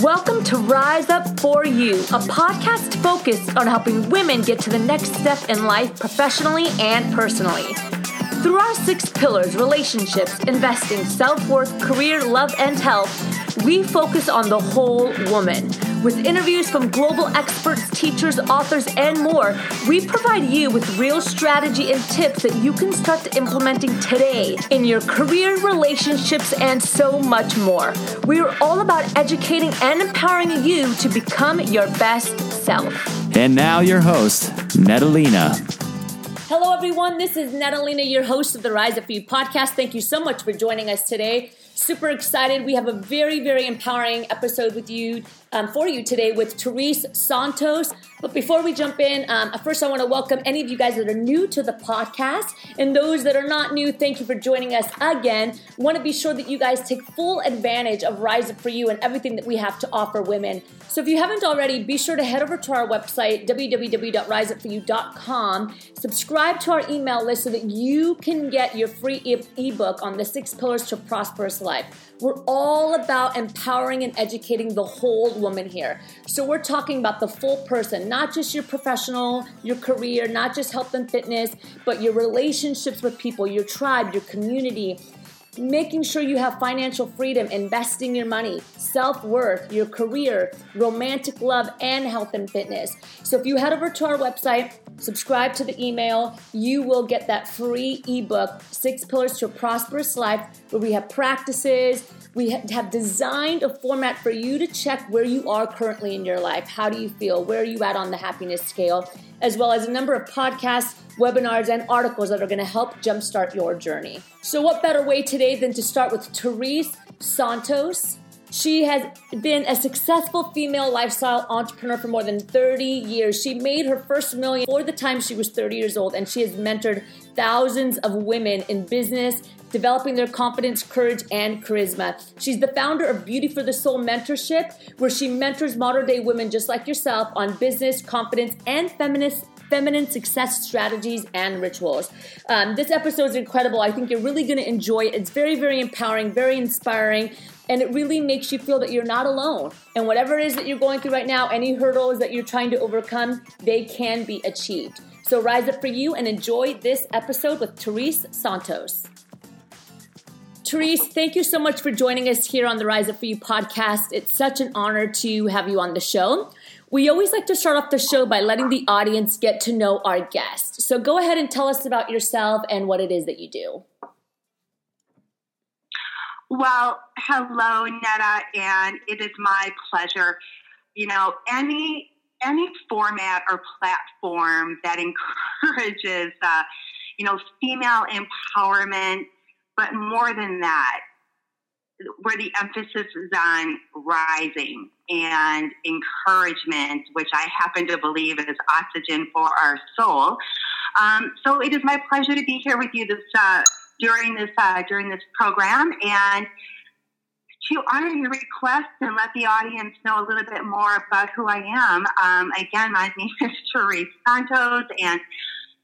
Welcome to Rise Up For You, a podcast focused on helping women get to the next step in life professionally and personally. Through our six pillars relationships, investing, self worth, career, love, and health we focus on the whole woman. With interviews from global experts, teachers, authors, and more, we provide you with real strategy and tips that you can start implementing today in your career, relationships, and so much more. We are all about educating and empowering you to become your best self. And now, your host, Natalina. Hello, everyone. This is Natalina, your host of the Rise Up For You podcast. Thank you so much for joining us today. Super excited. We have a very, very empowering episode with you um, for you today with Therese Santos. But before we jump in, um, first I want to welcome any of you guys that are new to the podcast. And those that are not new, thank you for joining us again. want to be sure that you guys take full advantage of Rise Up For You and everything that we have to offer women. So if you haven't already, be sure to head over to our website, www.riseupforyou.com. Subscribe to our email list so that you can get your free e- ebook on the six pillars to prosperous life. We're all about empowering and educating the whole woman here. So we're talking about the full person, not just your professional, your career, not just health and fitness, but your relationships with people, your tribe, your community, making sure you have financial freedom, investing your money, self worth, your career, romantic love, and health and fitness. So if you head over to our website, subscribe to the email, you will get that free ebook, Six Pillars to a Prosperous Life, where we have practices. We have designed a format for you to check where you are currently in your life. How do you feel? Where are you at on the happiness scale? As well as a number of podcasts, webinars, and articles that are going to help jumpstart your journey. So, what better way today than to start with Therese Santos? She has been a successful female lifestyle entrepreneur for more than 30 years. She made her first million for the time she was 30 years old, and she has mentored thousands of women in business, developing their confidence, courage, and charisma. She's the founder of Beauty for the Soul Mentorship, where she mentors modern day women just like yourself on business, confidence, and feminist feminine success strategies and rituals. Um, this episode is incredible. I think you're really going to enjoy it. It's very, very empowering, very inspiring, and it really makes you feel that you're not alone. And whatever it is that you're going through right now, any hurdles that you're trying to overcome, they can be achieved. So rise up for you and enjoy this episode with Therese Santos. Therese, thank you so much for joining us here on the Rise Up For You podcast. It's such an honor to have you on the show. We always like to start off the show by letting the audience get to know our guest. So go ahead and tell us about yourself and what it is that you do. Well, hello, Netta, and it is my pleasure. You know, any any format or platform that encourages, uh, you know, female empowerment, but more than that, where the emphasis is on rising and encouragement, which I happen to believe is oxygen for our soul. Um, so it is my pleasure to be here with you this uh, during this uh, during this program and to honor your request and let the audience know a little bit more about who I am. Um, again, my name is Therese Santos, and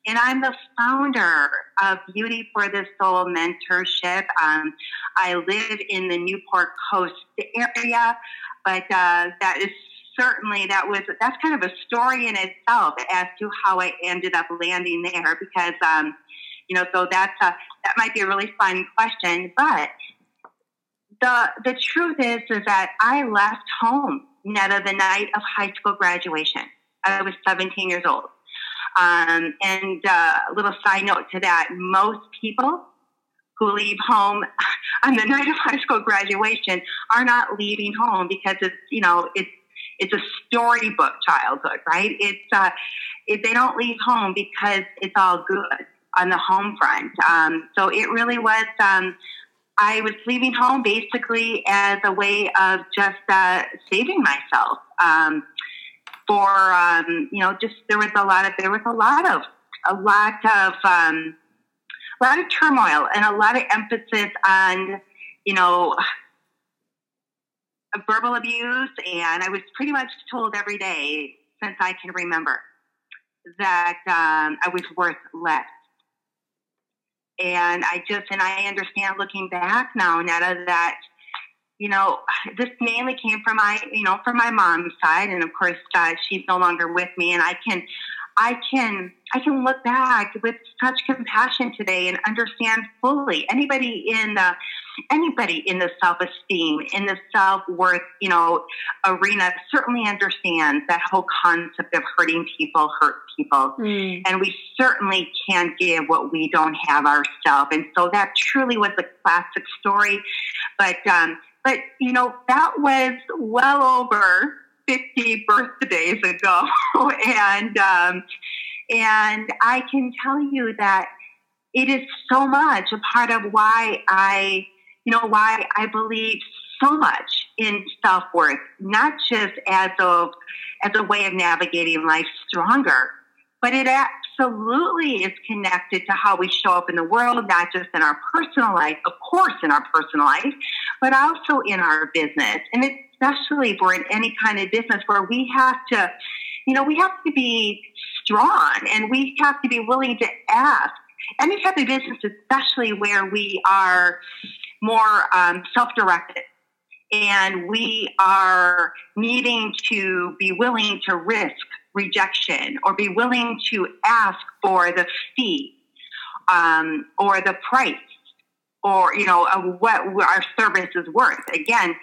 and I'm the founder of Beauty for the Soul Mentorship. Um, I live in the Newport Coast area, but uh, that is certainly that was that's kind of a story in itself as to how I ended up landing there because um, you know so that's a, that might be a really fun question, but the the truth is is that I left home Netta the night of high school graduation. I was 17 years old. Um, and uh, a little side note to that: most people who leave home on the night of high school graduation are not leaving home because it's you know it's it's a storybook childhood, right? It's uh, it, they don't leave home because it's all good on the home front. Um, so it really was. Um, I was leaving home basically as a way of just uh, saving myself. Um, for um, you know, just there was a lot of there was a lot of a lot of um, a lot of turmoil and a lot of emphasis on you know verbal abuse, and I was pretty much told every day since I can remember that um, I was worth less. And I just, and I understand looking back now, Netta, that you know, this mainly came from my, you know, from my mom's side, and of course, uh, she's no longer with me, and I can, I can, I can look back with such compassion today and understand fully. Anybody in the, anybody in the self-esteem, in the self-worth, you know, arena certainly understands that whole concept of hurting people hurt people, mm. and we certainly can't give what we don't have ourselves. And so that truly was a classic story, but. Um, but, you know, that was well over 50 birthdays ago. and, um, and I can tell you that it is so much a part of why I, you know, why I believe so much in self worth, not just as of as a way of navigating life stronger, but it absolutely is connected to how we show up in the world, not just in our personal life, of course, in our personal life, but also in our business. And especially if we're in any kind of business where we have to, you know, we have to be strong and we have to be willing to ask. Any type of business, especially where we are more um, self directed and we are needing to be willing to risk rejection or be willing to ask for the fee um, or the price or you know what our service is worth. Again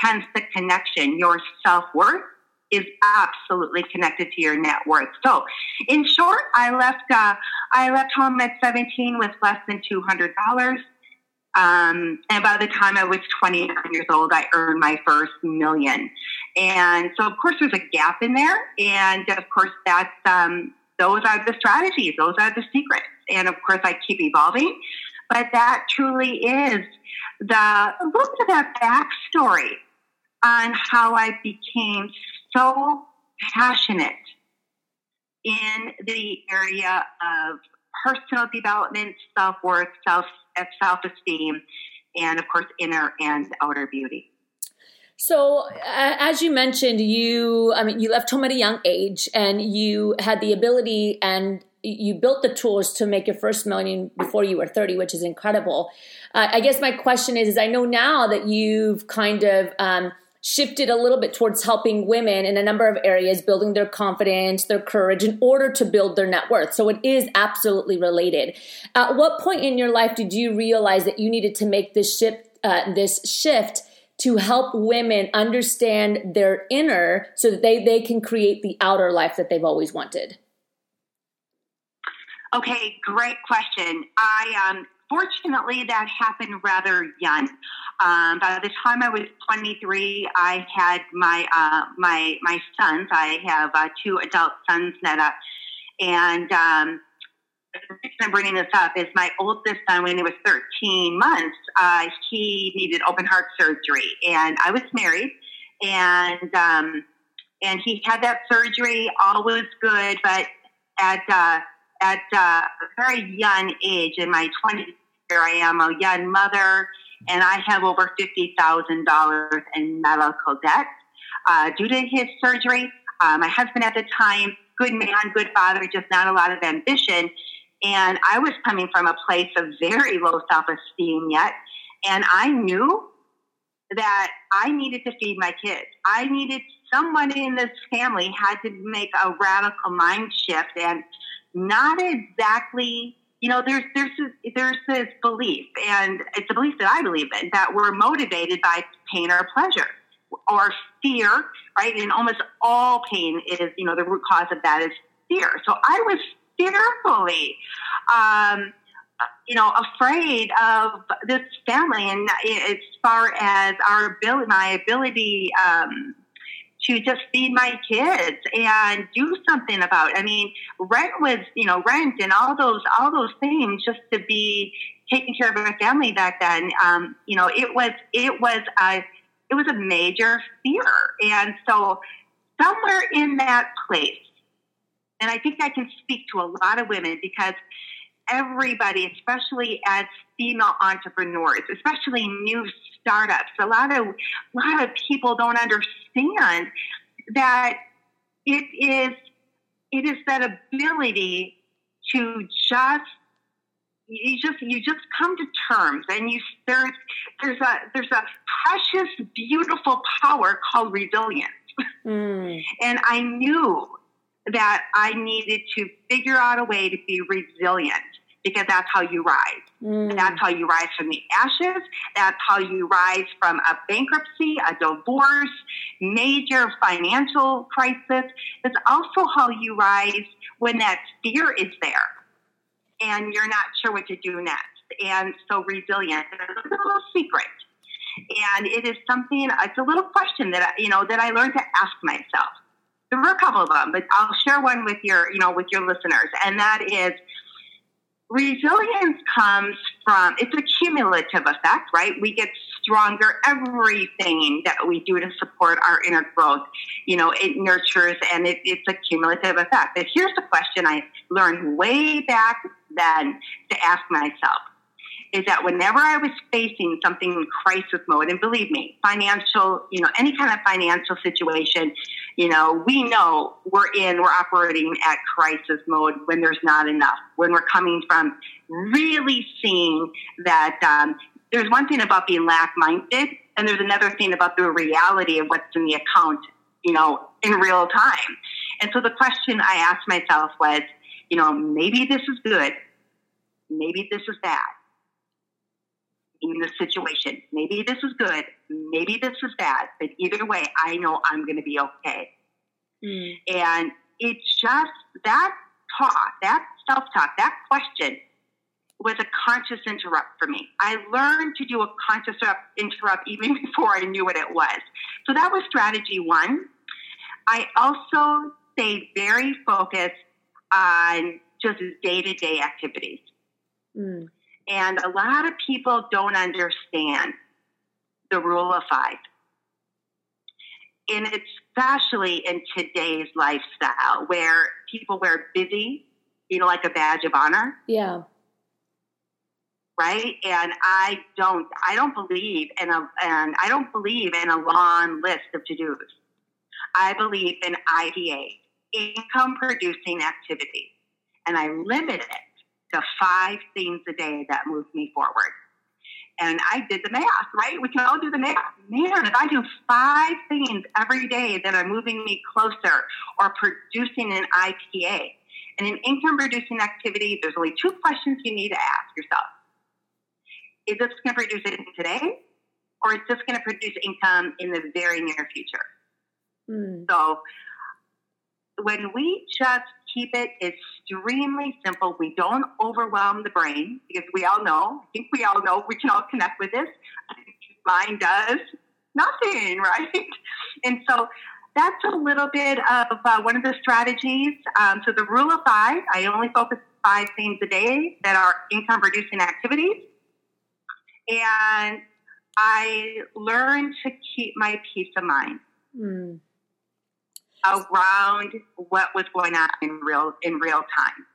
hence the connection. Your self-worth is absolutely connected to your net worth. So in short i left uh, i left home at 17 with less than $200 um, and by the time I was 29 years old, I earned my first million. And so, of course, there's a gap in there. And of course, that's, um, those are the strategies, those are the secrets. And of course, I keep evolving. But that truly is the, a little bit of that backstory on how I became so passionate in the area of personal development, self worth, self self esteem, and of course, inner and outer beauty. So, as you mentioned, you I mean, you left home at a young age, and you had the ability and you built the tools to make your first million before you were 30 which is incredible uh, i guess my question is is i know now that you've kind of um, shifted a little bit towards helping women in a number of areas, building their confidence, their courage in order to build their net worth. So it is absolutely related. At what point in your life did you realize that you needed to make this shift, uh, this shift to help women understand their inner so that they, they can create the outer life that they've always wanted? Okay, great question. I um, fortunately, that happened rather young. Um, by the time I was 23, I had my uh, my my sons. I have uh, two adult sons, Netta, and um, I'm bringing this up is my oldest son, when he was 13 months, uh, he needed open heart surgery, and I was married, and um, and he had that surgery. All was good, but at uh, at uh, a very young age, in my 20s, here I am, a young mother, and I have over $50,000 in medical debt uh, due to his surgery. Uh, my husband at the time, good man, good father, just not a lot of ambition. And I was coming from a place of very low self esteem yet. And I knew that I needed to feed my kids. I needed someone in this family had to make a radical mind shift and not exactly you know, there's there's there's this belief, and it's a belief that I believe in that we're motivated by pain or pleasure or fear, right? And almost all pain is, you know, the root cause of that is fear. So I was fearfully, um, you know, afraid of this family, and as far as our ability, my ability. Um, to just feed my kids and do something about it. I mean, rent was, you know, rent and all those, all those things just to be taking care of my family back then. Um, you know, it was, it was a, it was a major fear. And so somewhere in that place, and I think I can speak to a lot of women because everybody, especially as female entrepreneurs, especially new startups. A lot of a lot of people don't understand that it is it is that ability to just you just you just come to terms and you there's there's a there's a precious beautiful power called resilience mm. and i knew that i needed to figure out a way to be resilient because that's how you rise mm. that's how you rise from the ashes that's how you rise from a bankruptcy a divorce major financial crisis it's also how you rise when that fear is there and you're not sure what to do next. And so resilient is a little secret. And it is something, it's a little question that, I, you know, that I learned to ask myself. There were a couple of them, but I'll share one with your, you know, with your listeners. And that is, resilience comes from it's a cumulative effect right we get stronger everything that we do to support our inner growth you know it nurtures and it, it's a cumulative effect but here's the question i learned way back then to ask myself is that whenever I was facing something in crisis mode, and believe me, financial, you know, any kind of financial situation, you know, we know we're in, we're operating at crisis mode when there's not enough, when we're coming from really seeing that um, there's one thing about being lack minded, and there's another thing about the reality of what's in the account, you know, in real time. And so the question I asked myself was, you know, maybe this is good, maybe this is bad in the situation. Maybe this is good, maybe this is bad, but either way, I know I'm going to be okay. Mm. And it's just that talk, that self talk, that question was a conscious interrupt for me. I learned to do a conscious interrupt even before I knew what it was. So that was strategy one. I also stayed very focused on just day to day activities. Mm. And a lot of people don't understand the rule of five. And especially in today's lifestyle where people wear busy, you know, like a badge of honor. Yeah. Right. And I don't, I don't believe in a, and I don't believe in a long list of to-dos. I believe in IPA, income producing activity. And I limit it to five things a day that move me forward. And I did the math, right? We can all do the math. Man, if I do five things every day that are moving me closer or producing an IPA, and an income producing activity, there's only two questions you need to ask yourself. Is this going to produce it today? Or is this going to produce income in the very near future? Mm. So when we just keep it extremely simple. We don't overwhelm the brain because we all know, I think we all know, we can all connect with this. Mind does nothing, right? And so that's a little bit of uh, one of the strategies. Um, so the rule of five, I only focus five things a day that are income producing activities. And I learned to keep my peace of mind. Mm around what was going on in real in real time.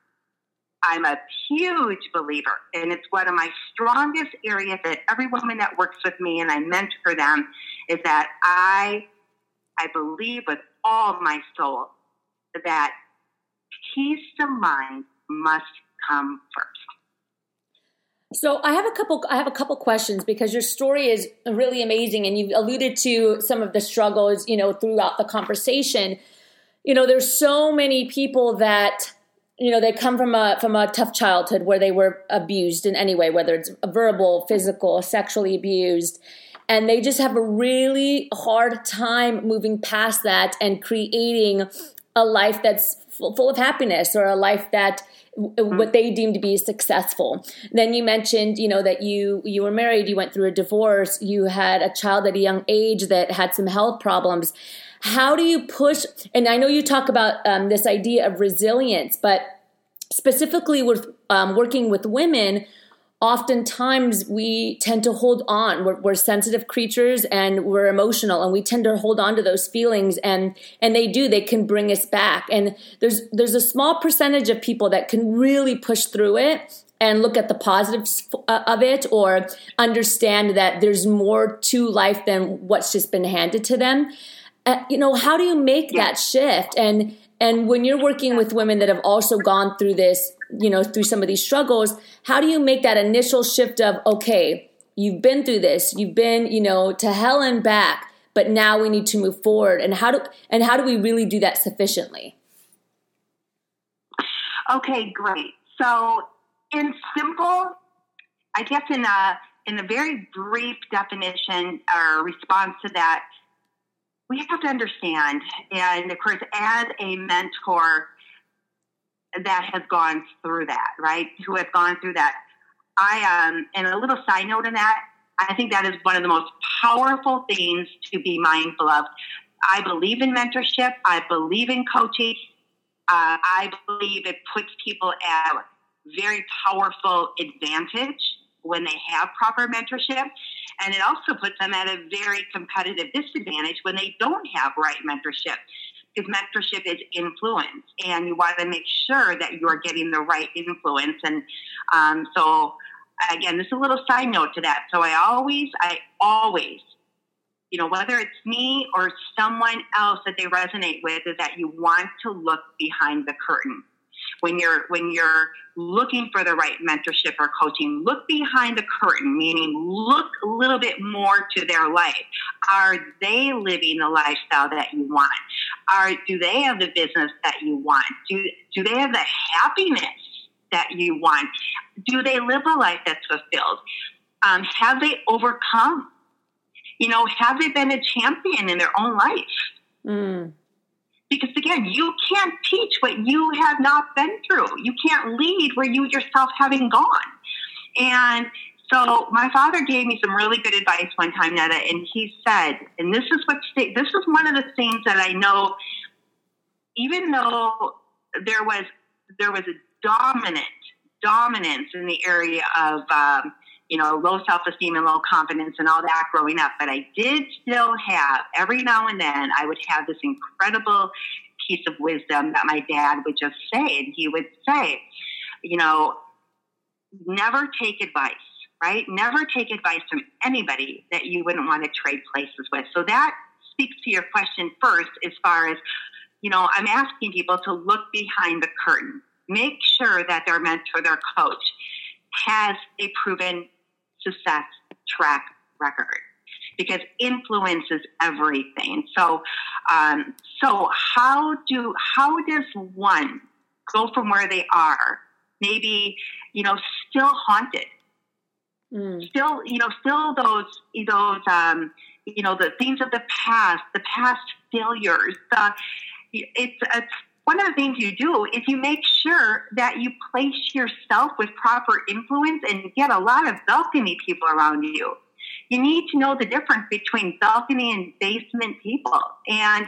I'm a huge believer, and it's one of my strongest areas that every woman that works with me and I mentor them is that I I believe with all my soul that peace of mind must come first. So I have a couple I have a couple questions because your story is really amazing and you've alluded to some of the struggles, you know, throughout the conversation. You know, there's so many people that you know they come from a from a tough childhood where they were abused in any way, whether it's verbal, physical, sexually abused, and they just have a really hard time moving past that and creating a life that's full of happiness or a life that what they deem to be successful. Then you mentioned, you know, that you you were married, you went through a divorce, you had a child at a young age that had some health problems. How do you push? And I know you talk about um, this idea of resilience, but specifically with um, working with women, oftentimes we tend to hold on. We're, we're, sensitive creatures and we're emotional and we tend to hold on to those feelings and and they do they can bring us back. And there's there's a small percentage of people that can really push through it and look at the positives uh, of it or understand that there's more to life than what's just been handed to them. Uh, you know how do you make yeah. that shift? And And when you're working with women that have also gone through this, you know, through some of these struggles, how do you make that initial shift of, okay, you've been through this, you've been, you know, to hell and back, but now we need to move forward. And how do and how do we really do that sufficiently? Okay, great. So in simple, I guess in a in a very brief definition or response to that, we have to understand, and of course, as a mentor that has gone through that, right? Who has gone through that. I um and a little side note on that, I think that is one of the most powerful things to be mindful of. I believe in mentorship. I believe in coaching. Uh, I believe it puts people at a very powerful advantage when they have proper mentorship. And it also puts them at a very competitive disadvantage when they don't have right mentorship. Because mentorship is influence, and you want to make sure that you're getting the right influence. And um, so, again, this is a little side note to that. So I always, I always, you know, whether it's me or someone else that they resonate with, is that you want to look behind the curtain when you're when you're looking for the right mentorship or coaching look behind the curtain meaning look a little bit more to their life. Are they living the lifestyle that you want? Are do they have the business that you want? Do do they have the happiness that you want? Do they live a life that's fulfilled? Um, have they overcome? You know have they been a champion in their own life? Mm. Because again, you can't teach what you have not been through. You can't lead where you yourself haven't gone. And so my father gave me some really good advice one time, Netta, and he said, and this is what this is one of the things that I know, even though there was there was a dominant dominance in the area of um, you know, low self esteem and low confidence and all that growing up. But I did still have, every now and then, I would have this incredible piece of wisdom that my dad would just say. And he would say, you know, never take advice, right? Never take advice from anybody that you wouldn't want to trade places with. So that speaks to your question first, as far as, you know, I'm asking people to look behind the curtain. Make sure that their mentor, their coach, has a proven success track record because influence is everything. So, um, so how do how does one go from where they are, maybe you know, still haunted, mm. still you know, still those those um, you know the things of the past, the past failures. The, it's it's one of the things you do is you make sure that you place yourself with proper influence and get a lot of balcony people around you. You need to know the difference between balcony and basement people. And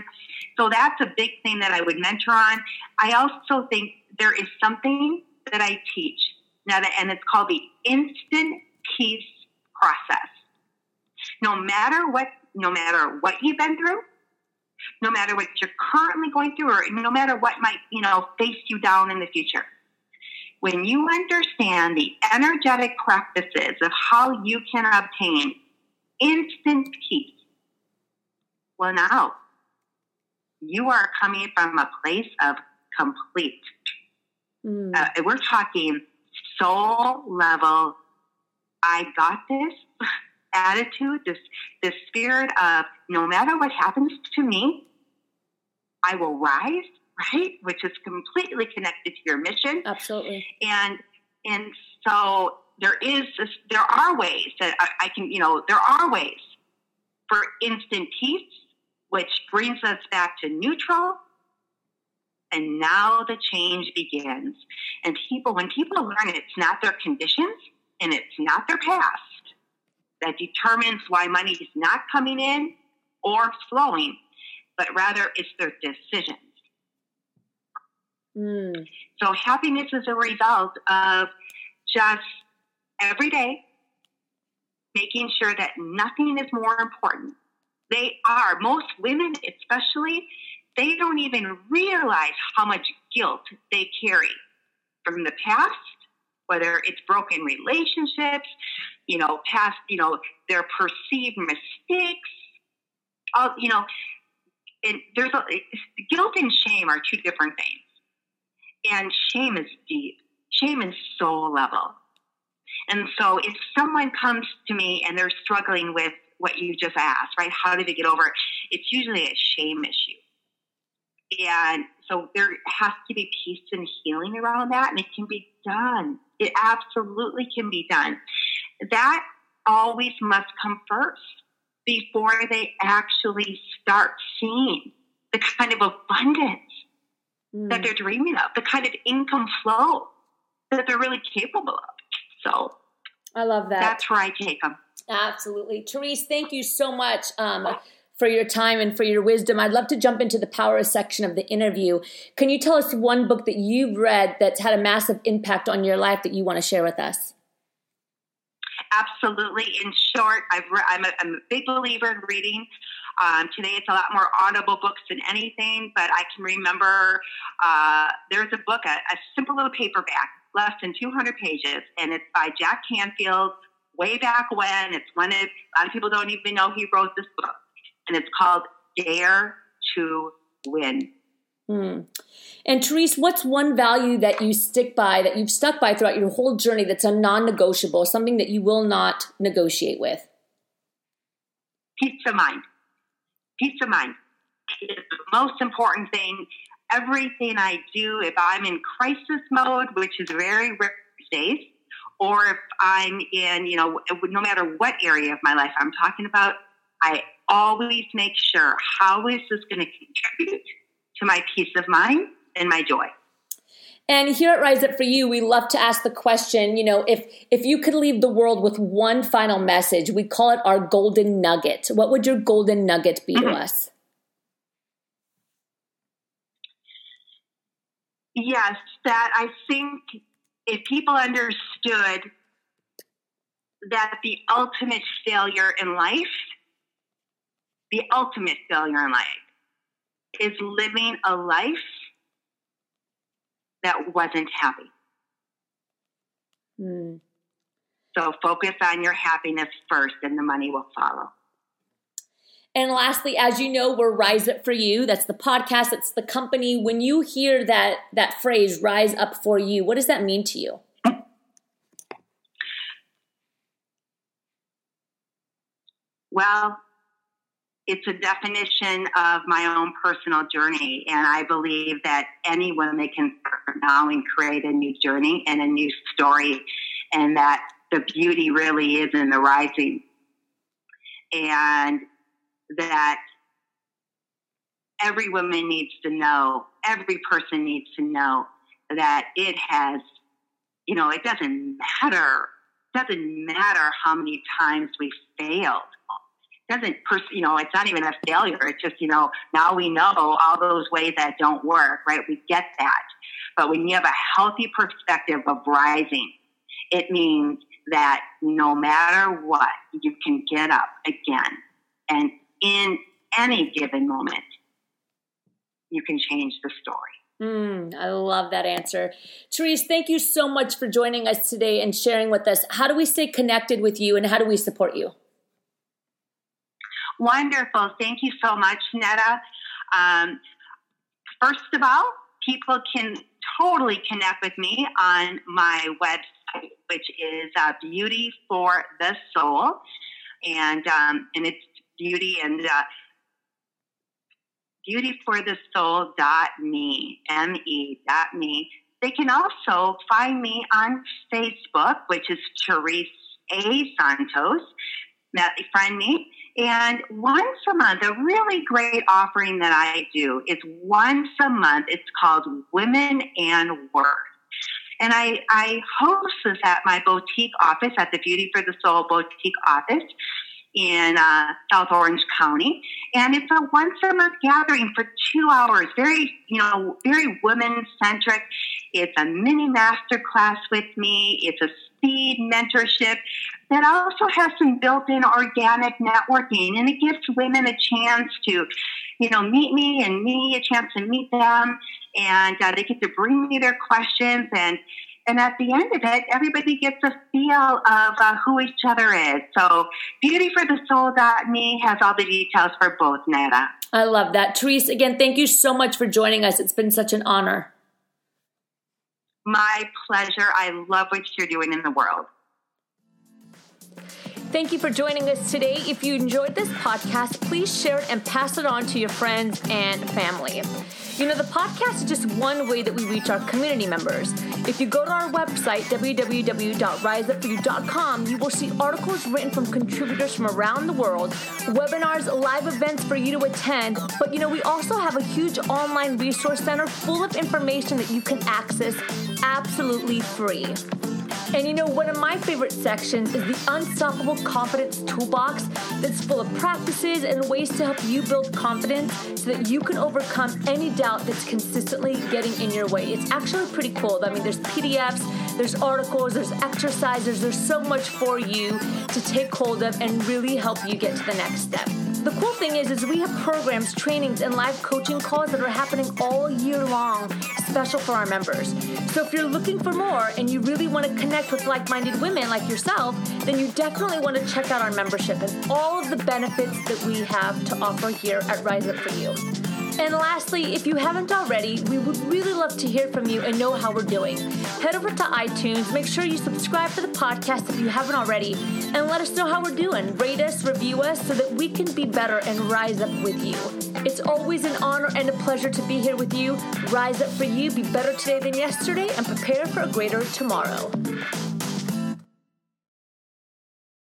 so that's a big thing that I would mentor on. I also think there is something that I teach now that, and it's called the instant peace process. No matter what, no matter what you've been through, no matter what you're currently going through or no matter what might, you know, face you down in the future. When you understand the energetic practices of how you can obtain instant peace, well, now you are coming from a place of complete. Mm. Uh, we're talking soul level. I got this. attitude, this this spirit of no matter what happens to me, I will rise, right? Which is completely connected to your mission. Absolutely. And and so there is this, there are ways that I, I can, you know, there are ways for instant peace, which brings us back to neutral. And now the change begins. And people, when people learn it's not their conditions and it's not their past, that determines why money is not coming in or flowing, but rather it's their decisions. Mm. So happiness is a result of just every day making sure that nothing is more important. They are, most women especially, they don't even realize how much guilt they carry from the past whether it's broken relationships, you know, past, you know, their perceived mistakes, you know, and there's a guilt and shame are two different things. And shame is deep. Shame is soul level. And so if someone comes to me and they're struggling with what you just asked, right? How do they get over it? It's usually a shame issue. And so there has to be peace and healing around that, and it can be done. It absolutely can be done. That always must come first before they actually start seeing the kind of abundance mm. that they're dreaming of, the kind of income flow that they're really capable of. So I love that. That's where I take them. Absolutely. Therese, thank you so much. Um, for your time and for your wisdom. I'd love to jump into the power section of the interview. Can you tell us one book that you've read that's had a massive impact on your life that you want to share with us? Absolutely. In short, i am a, I'm a big believer in reading. Um, today it's a lot more audible books than anything, but I can remember uh, there's a book, a, a simple little paperback, less than 200 pages, and it's by Jack Canfield way back when. It's one of, a lot of people don't even know he wrote this book, and it's called Dare to Win. Hmm. And Therese, what's one value that you stick by, that you've stuck by throughout your whole journey that's a non negotiable, something that you will not negotiate with? Peace of mind. Peace of mind is the most important thing. Everything I do, if I'm in crisis mode, which is very rare days, or if I'm in, you know, no matter what area of my life I'm talking about, I always make sure how is this going to contribute to my peace of mind and my joy. And here at Rise Up for You, we love to ask the question, you know, if if you could leave the world with one final message, we call it our golden nugget. What would your golden nugget be mm-hmm. to us? Yes, that I think if people understood that the ultimate failure in life, the ultimate failure in life is living a life that wasn't happy. Mm. So focus on your happiness first, and the money will follow. And lastly, as you know, we're Rise Up for You. That's the podcast. That's the company. When you hear that that phrase "Rise Up for You," what does that mean to you? Well, it's a definition of my own personal journey. And I believe that any woman can start now and create a new journey and a new story, and that the beauty really is in the rising. And that every woman needs to know, every person needs to know that it has, you know, it doesn't matter. It doesn't matter how many times we failed doesn't, pers- you know, it's not even a failure. It's just, you know, now we know all those ways that don't work, right? We get that. But when you have a healthy perspective of rising, it means that no matter what, you can get up again. And in any given moment, you can change the story. Mm, I love that answer. Therese, thank you so much for joining us today and sharing with us. How do we stay connected with you and how do we support you? Wonderful. Thank you so much, Netta. Um, first of all, people can totally connect with me on my website, which is uh, Beauty for the Soul, and um, and it's beauty and uh, beautyforthesoul.me, M-E dot me. They can also find me on Facebook, which is Therese A. Santos. Find me and once a month, a really great offering that I do is once a month. It's called Women and Work. And I, I host this at my boutique office, at the Beauty for the Soul boutique office in uh, South Orange County. And it's a once a month gathering for two hours, very, you know, very women centric. It's a mini master class with me. It's a speed mentorship that also has some built-in organic networking and it gives women a chance to you know meet me and me a chance to meet them and uh, they get to bring me their questions and and at the end of it everybody gets a feel of uh, who each other is so beautyforthesoul.me has all the details for both netta I love that. Therese, again, thank you so much for joining us. It's been such an honor. My pleasure. I love what you're doing in the world. Thank you for joining us today. If you enjoyed this podcast, please share it and pass it on to your friends and family. You know, the podcast is just one way that we reach our community members. If you go to our website, www.riseupforyou.com, you will see articles written from contributors from around the world, webinars, live events for you to attend. But you know, we also have a huge online resource center full of information that you can access absolutely free. And you know, one of my favorite sections is the Unstoppable Confidence Toolbox that's full of practices and ways to help you build confidence so that you can overcome any doubt that's consistently getting in your way. It's actually pretty cool. I mean, there's PDFs, there's articles, there's exercises, there's so much for you to take hold of and really help you get to the next step. The cool thing is, is we have programs, trainings, and live coaching calls that are happening all year long, special for our members. So if you're looking for more and you really want to connect with like-minded women like yourself, then you definitely want to check out our membership and all of the benefits that we have to offer here at Rise Up For You. And lastly, if you haven't already, we would really love to hear from you and know how we're doing. Head over to iTunes, make sure you subscribe to the podcast if you haven't already, and let us know how we're doing. Rate us, review us, so that we can be better and rise up with you. It's always an honor and a pleasure to be here with you. Rise up for you, be better today than yesterday, and prepare for a greater tomorrow.